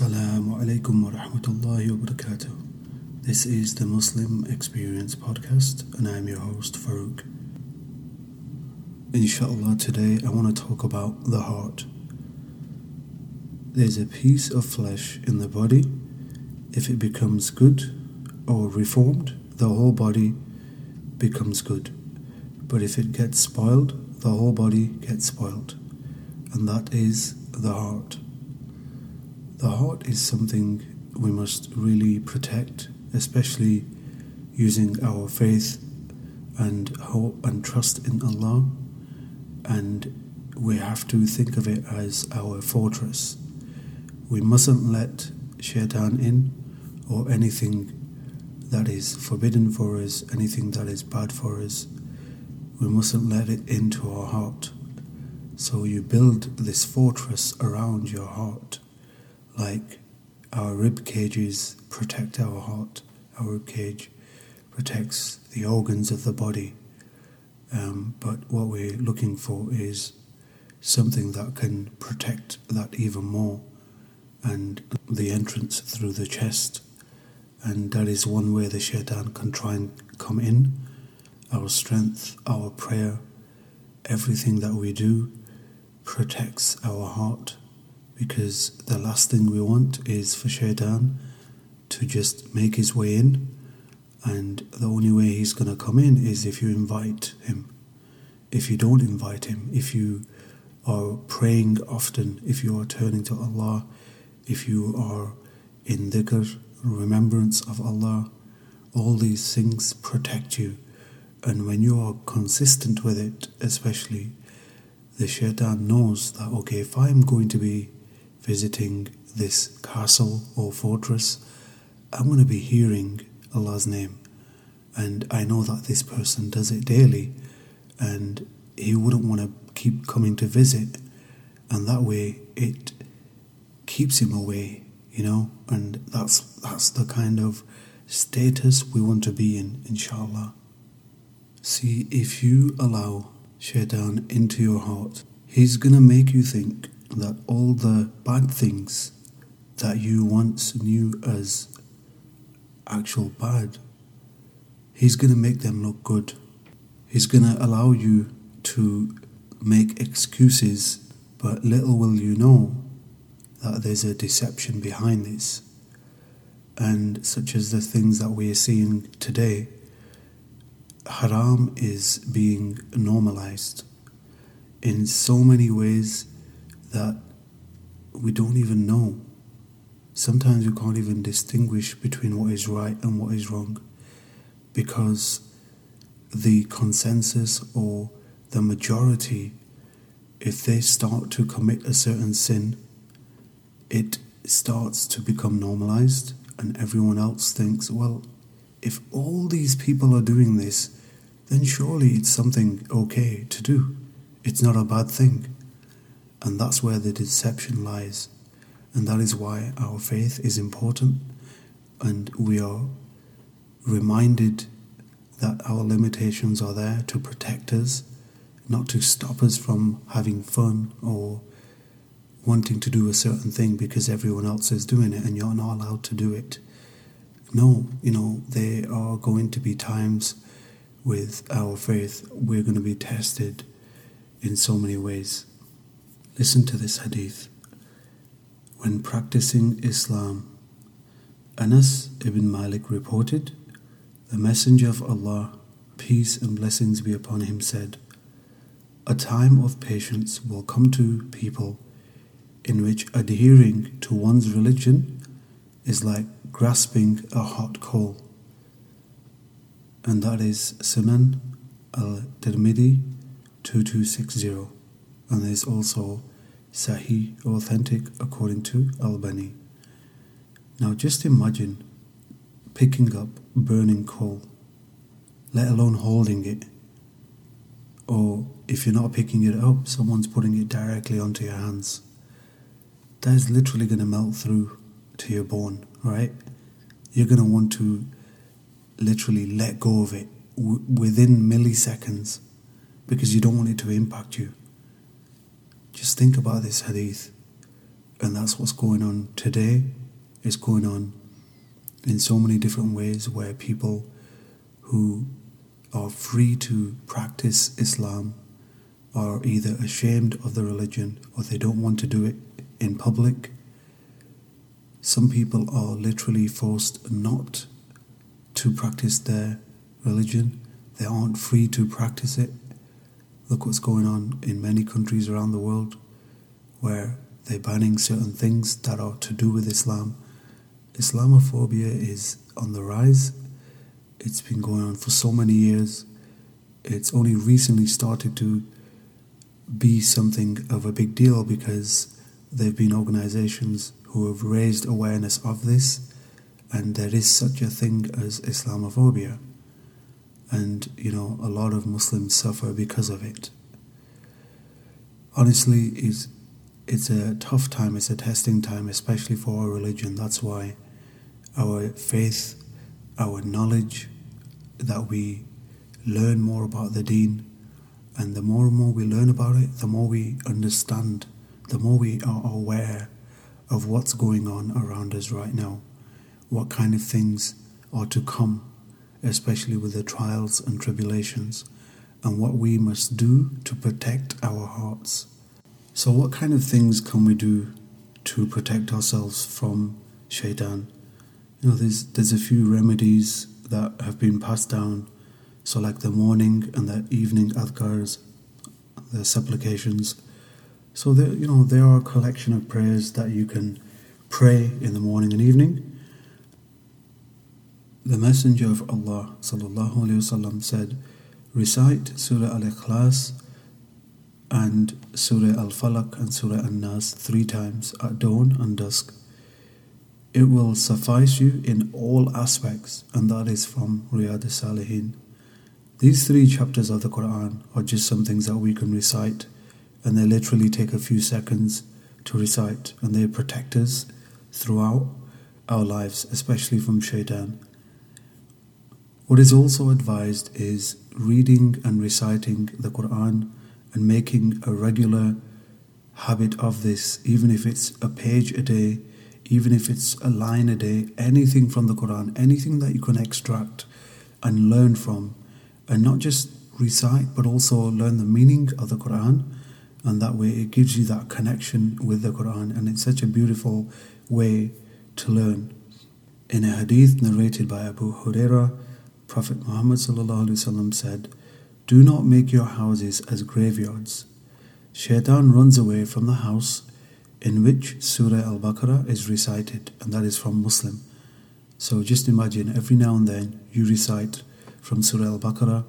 Assalamu alaikum wa rahmatullahi wa barakatuh. This is the Muslim Experience Podcast, and I'm your host Farooq. Inshallah, today I want to talk about the heart. There's a piece of flesh in the body. If it becomes good or reformed, the whole body becomes good. But if it gets spoiled, the whole body gets spoiled. And that is the heart. The heart is something we must really protect, especially using our faith and hope and trust in Allah. And we have to think of it as our fortress. We mustn't let shaitan in or anything that is forbidden for us, anything that is bad for us. We mustn't let it into our heart. So you build this fortress around your heart like our rib cages protect our heart, our rib cage protects the organs of the body. Um, but what we're looking for is something that can protect that even more and the entrance through the chest. And that is one way the shaitan can try and come in. Our strength, our prayer, everything that we do protects our heart because the last thing we want is for Shaitan to just make his way in, and the only way he's going to come in is if you invite him. If you don't invite him, if you are praying often, if you are turning to Allah, if you are in dhikr, remembrance of Allah, all these things protect you. And when you are consistent with it, especially, the shaitan knows that, okay, if I'm going to be visiting this castle or fortress, I'm going to be hearing Allah's name. And I know that this person does it daily, and he wouldn't want to keep coming to visit. And that way, it keeps him away, you know. And that's that's the kind of status we want to be in, inshallah. See, if you allow Shaitan into your heart, he's gonna make you think that all the bad things that you once knew as actual bad, He's going to make them look good. He's going to allow you to make excuses, but little will you know that there's a deception behind this. And such as the things that we are seeing today, haram is being normalized in so many ways that we don't even know. Sometimes we can't even distinguish between what is right and what is wrong because the consensus or the majority, if they start to commit a certain sin, it starts to become normalized, and everyone else thinks, well, if all these people are doing this, then surely it's something okay to do. It's not a bad thing. And that's where the deception lies. And that is why our faith is important. And we are reminded that our limitations are there to protect us, not to stop us from having fun or wanting to do a certain thing because everyone else is doing it and you're not allowed to do it. No, you know, there are going to be times with our faith we're going to be tested in so many ways. Listen to this hadith. When practicing Islam, Anas ibn Malik reported, The Messenger of Allah, peace and blessings be upon him, said, A time of patience will come to people in which adhering to one's religion is like grasping a hot coal. And that is Sunan al Tirmidhi 2260. And there's also Sahih, authentic according to Albani. Now just imagine picking up burning coal, let alone holding it. Or if you're not picking it up, someone's putting it directly onto your hands. That is literally going to melt through to your bone, right? You're going to want to literally let go of it w- within milliseconds because you don't want it to impact you. Just think about this hadith. And that's what's going on today. It's going on in so many different ways where people who are free to practice Islam are either ashamed of the religion or they don't want to do it in public. Some people are literally forced not to practice their religion, they aren't free to practice it. Look what's going on in many countries around the world where they're banning certain things that are to do with Islam. Islamophobia is on the rise. It's been going on for so many years. It's only recently started to be something of a big deal because there have been organizations who have raised awareness of this, and there is such a thing as Islamophobia. And, you know, a lot of Muslims suffer because of it. Honestly, it's, it's a tough time, it's a testing time, especially for our religion. That's why our faith, our knowledge, that we learn more about the deen, and the more and more we learn about it, the more we understand, the more we are aware of what's going on around us right now, what kind of things are to come, especially with the trials and tribulations, and what we must do to protect our hearts. So, what kind of things can we do to protect ourselves from shaitan? You know, there's, there's a few remedies that have been passed down. So, like the morning and the evening adhkars, the supplications, so there, you know, there are a collection of prayers that you can pray in the morning and evening. The Messenger of Allah wasallam said, recite Surah Al-Ikhlas and Surah Al-Falaq and Surah An-Nas three times at dawn and dusk. It will suffice you in all aspects, and that is from Riyadh al Salihin. These three chapters of the Quran are just some things that we can recite and they literally take a few seconds to recite, and they protect us throughout our lives, especially from shaitan. What is also advised is reading and reciting the Quran and making a regular habit of this, even if it's a page a day, even if it's a line a day, anything from the Quran, anything that you can extract and learn from, and not just recite, but also learn the meaning of the Quran. And that way it gives you that connection with the Quran. And it's such a beautiful way to learn. In a hadith narrated by Abu Huraira, Prophet Muhammad said, Do not make your houses as graveyards. Shaitan runs away from the house in which Surah Al Baqarah is recited, and that is from Muslim. So just imagine every now and then you recite from Surah Al Baqarah,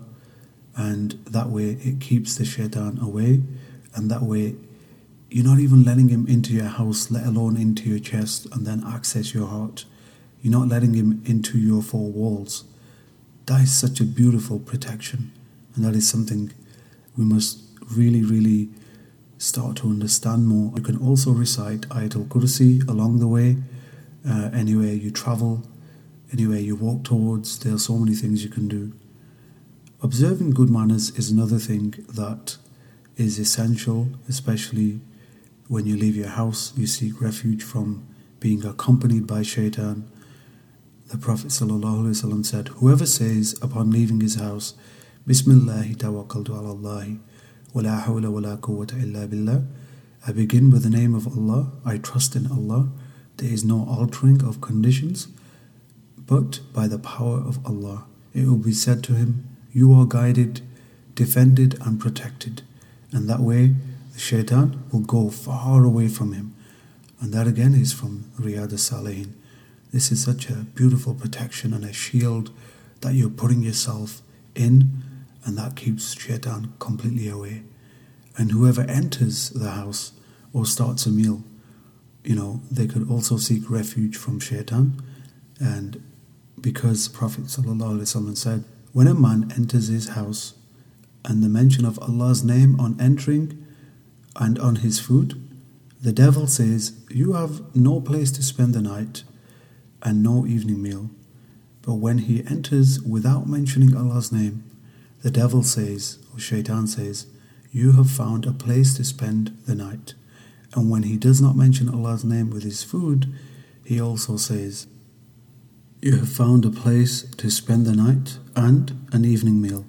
and that way it keeps the shaitan away and that way you're not even letting him into your house, let alone into your chest and then access your heart. You're not letting him into your four walls. That is such a beautiful protection, and that is something we must really, really start to understand more. You can also recite Ayatul Kursi along the way, uh, anywhere you travel, anywhere you walk towards. There are so many things you can do. Observing good manners is another thing that is essential, especially when you leave your house, you seek refuge from being accompanied by shaitan. The Prophet ﷺ said, Whoever says upon leaving his house, Bismillahi tawakkaltu ala Allahi, wa la hawla wa la quwwata illa billah, I begin with the name of Allah, I trust in Allah, there is no altering of conditions, but by the power of Allah. It will be said to him, You are guided, defended, and protected and that way the shaitan will go far away from him. And that again is from Riyadh Salihin. This is such a beautiful protection and a shield that you're putting yourself in, and that keeps shaitan completely away. And whoever enters the house or starts a meal, you know, they could also seek refuge from shaitan. And because Prophet ﷺ said, when a man enters his house and the mention of Allah's name on entering and on his food, the devil says, You have no place to spend the night and no evening meal. But when he enters without mentioning Allah's name, the devil says, or Shaitan says, You have found a place to spend the night And when he does not mention Allah's name with his food, he also says, You have found a place to spend the night and an evening meal,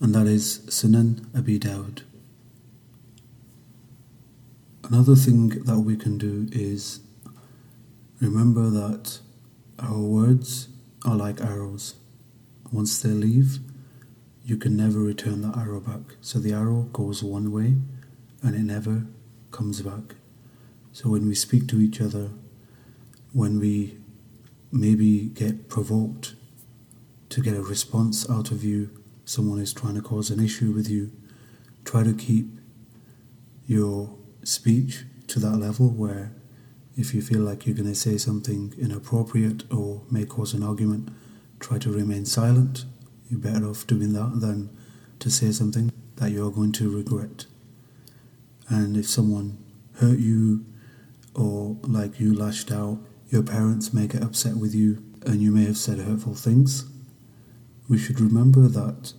and that is Sunan Abi Dawud. Another thing that we can do is remember that our words are like arrows. Once they leave, you can never return the arrow back. So the arrow goes one way and it never comes back. So when we speak to each other, when we maybe get provoked to get a response out of you, someone is trying to cause an issue with you, try to keep your speech to that level where if you feel like you're going to say something inappropriate or may cause an argument, try to remain silent. You're better off doing that than to say something that you're going to regret. And if someone hurt you or like you lashed out, your parents may get upset with you and you may have said hurtful things. We should remember that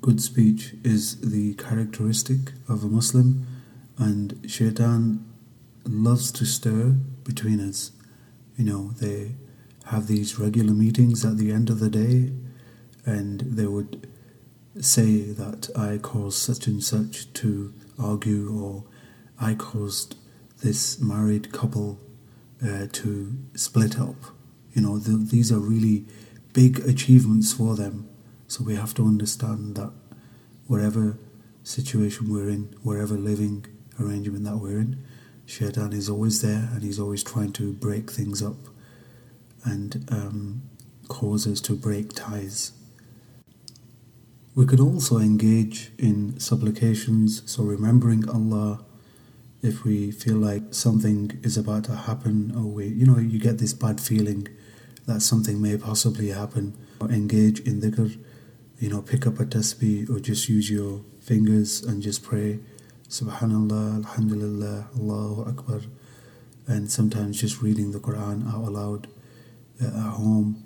good speech is the characteristic of a Muslim and shaitan loves to stir between us. You know, they have these regular meetings at the end of the day, and they would say that I caused such and such to argue, or I caused this married couple uh, to split up. You know, the, these are really big achievements for them. So we have to understand that whatever situation we're in, wherever living arrangement that we're in, Shaitan is always there and he's always trying to break things up and um, cause us to break ties. We could also engage in supplications, so remembering Allah if we feel like something is about to happen or we, you know, you get this bad feeling that something may possibly happen, or engage in dhikr, you know, pick up a tasbih or just use your fingers and just pray Subhanallah, Alhamdulillah, Allahu Akbar, and sometimes just reading the Quran out aloud uh, at home.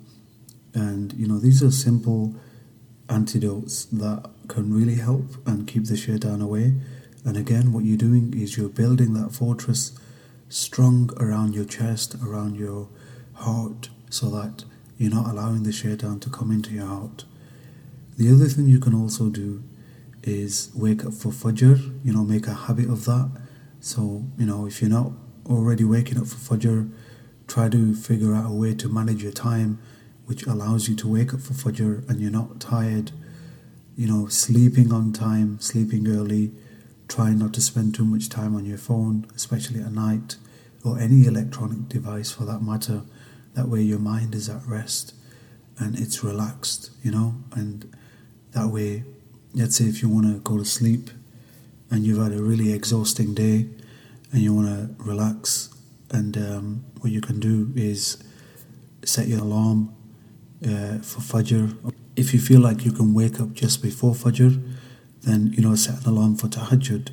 And you know, these are simple antidotes that can really help and keep the shaitan away. And again, what you're doing is you're building that fortress strong around your chest, around your heart, so that you're not allowing the shaitan to come into your heart. The other thing you can also do is wake up for Fajr, you know, make a habit of that. So, you know, if you're not already waking up for Fajr, try to figure out a way to manage your time which allows you to wake up for Fajr and you're not tired. You know, sleeping on time, sleeping early, try not to spend too much time on your phone, especially at night, or any electronic device for that matter. That way your mind is at rest and it's relaxed, you know, and that way let's say if you want to go to sleep and you've had a really exhausting day and you want to relax, and um, what you can do is set your alarm uh, for Fajr. If you feel like you can wake up just before Fajr, then you know set an alarm for Tahajjud.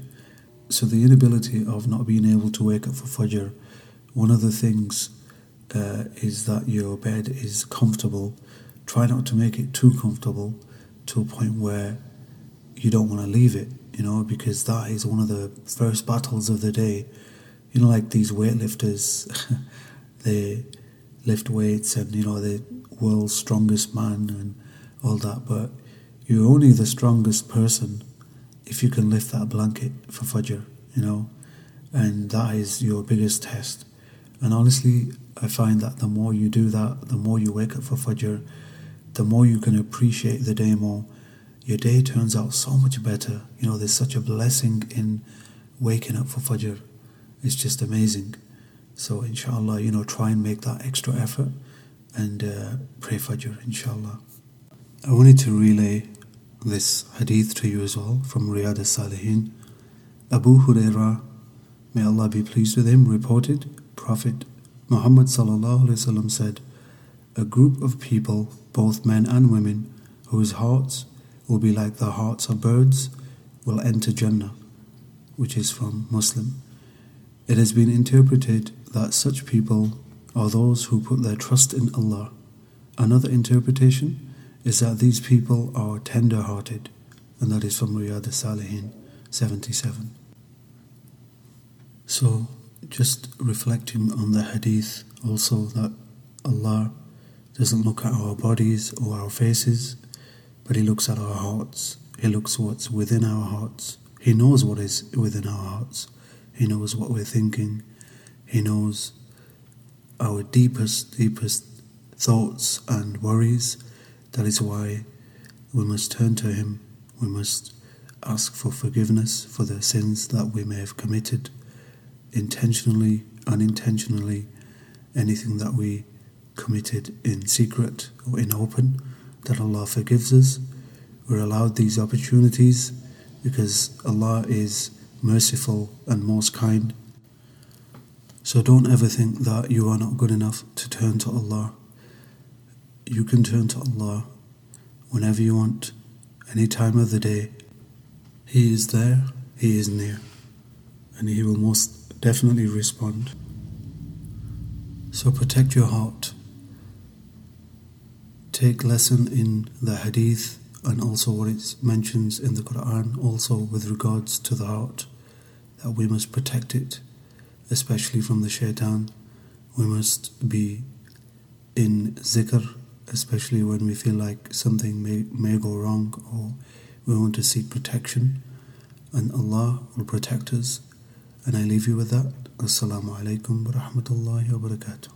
So the inability of not being able to wake up for Fajr, one of the things uh, is that your bed is comfortable. Try not to make it too comfortable to a point where you don't want to leave it, you know, because that is one of the first battles of the day. You know, like these weightlifters, they lift weights and, you know, the world's strongest man and all that, but you're only the strongest person if you can lift that blanket for Fajr, you know, and that is your biggest test. And honestly, I find that the more you do that, the more you wake up for Fajr, the more you can appreciate the day more your day turns out so much better. You know, there's such a blessing in waking up for Fajr. It's just amazing. So, inshallah, you know, try and make that extra effort and uh, pray Fajr, inshallah. I wanted to relay this hadith to you as well from Riyadh al-Salihin. Abu Hurairah, may Allah be pleased with him, reported, Prophet Muhammad said, A group of people, both men and women, whose hearts will be like the hearts of birds, will enter Jannah, which is from Muslim. It has been interpreted that such people are those who put their trust in Allah. Another interpretation is that these people are tender hearted, and that is from Riyadh Salihin 77. So, just reflecting on the hadith also that Allah doesn't look at our bodies or our faces, but He looks at our hearts. He looks what's within our hearts. He knows what is within our hearts. He knows what we're thinking. He knows our deepest, deepest thoughts and worries. That is why we must turn to Him. We must ask for forgiveness for the sins that we may have committed intentionally, unintentionally, anything that we committed in secret or in open, that Allah forgives us. We're allowed these opportunities because Allah is merciful and most kind. So don't ever think that you are not good enough to turn to Allah. You can turn to Allah whenever you want, any time of the day. He is there, He is near, and He will most definitely respond. So protect your heart. Take lesson in the Hadith and also what it mentions in the Quran, also with regards to the heart, that we must protect it, especially from the shaitan. We must be in zikr, especially when we feel like something may, may go wrong or we want to seek protection, and Allah will protect us. And I leave you with that. Assalamu alaikum wa rahmatullahi wa barakatuh.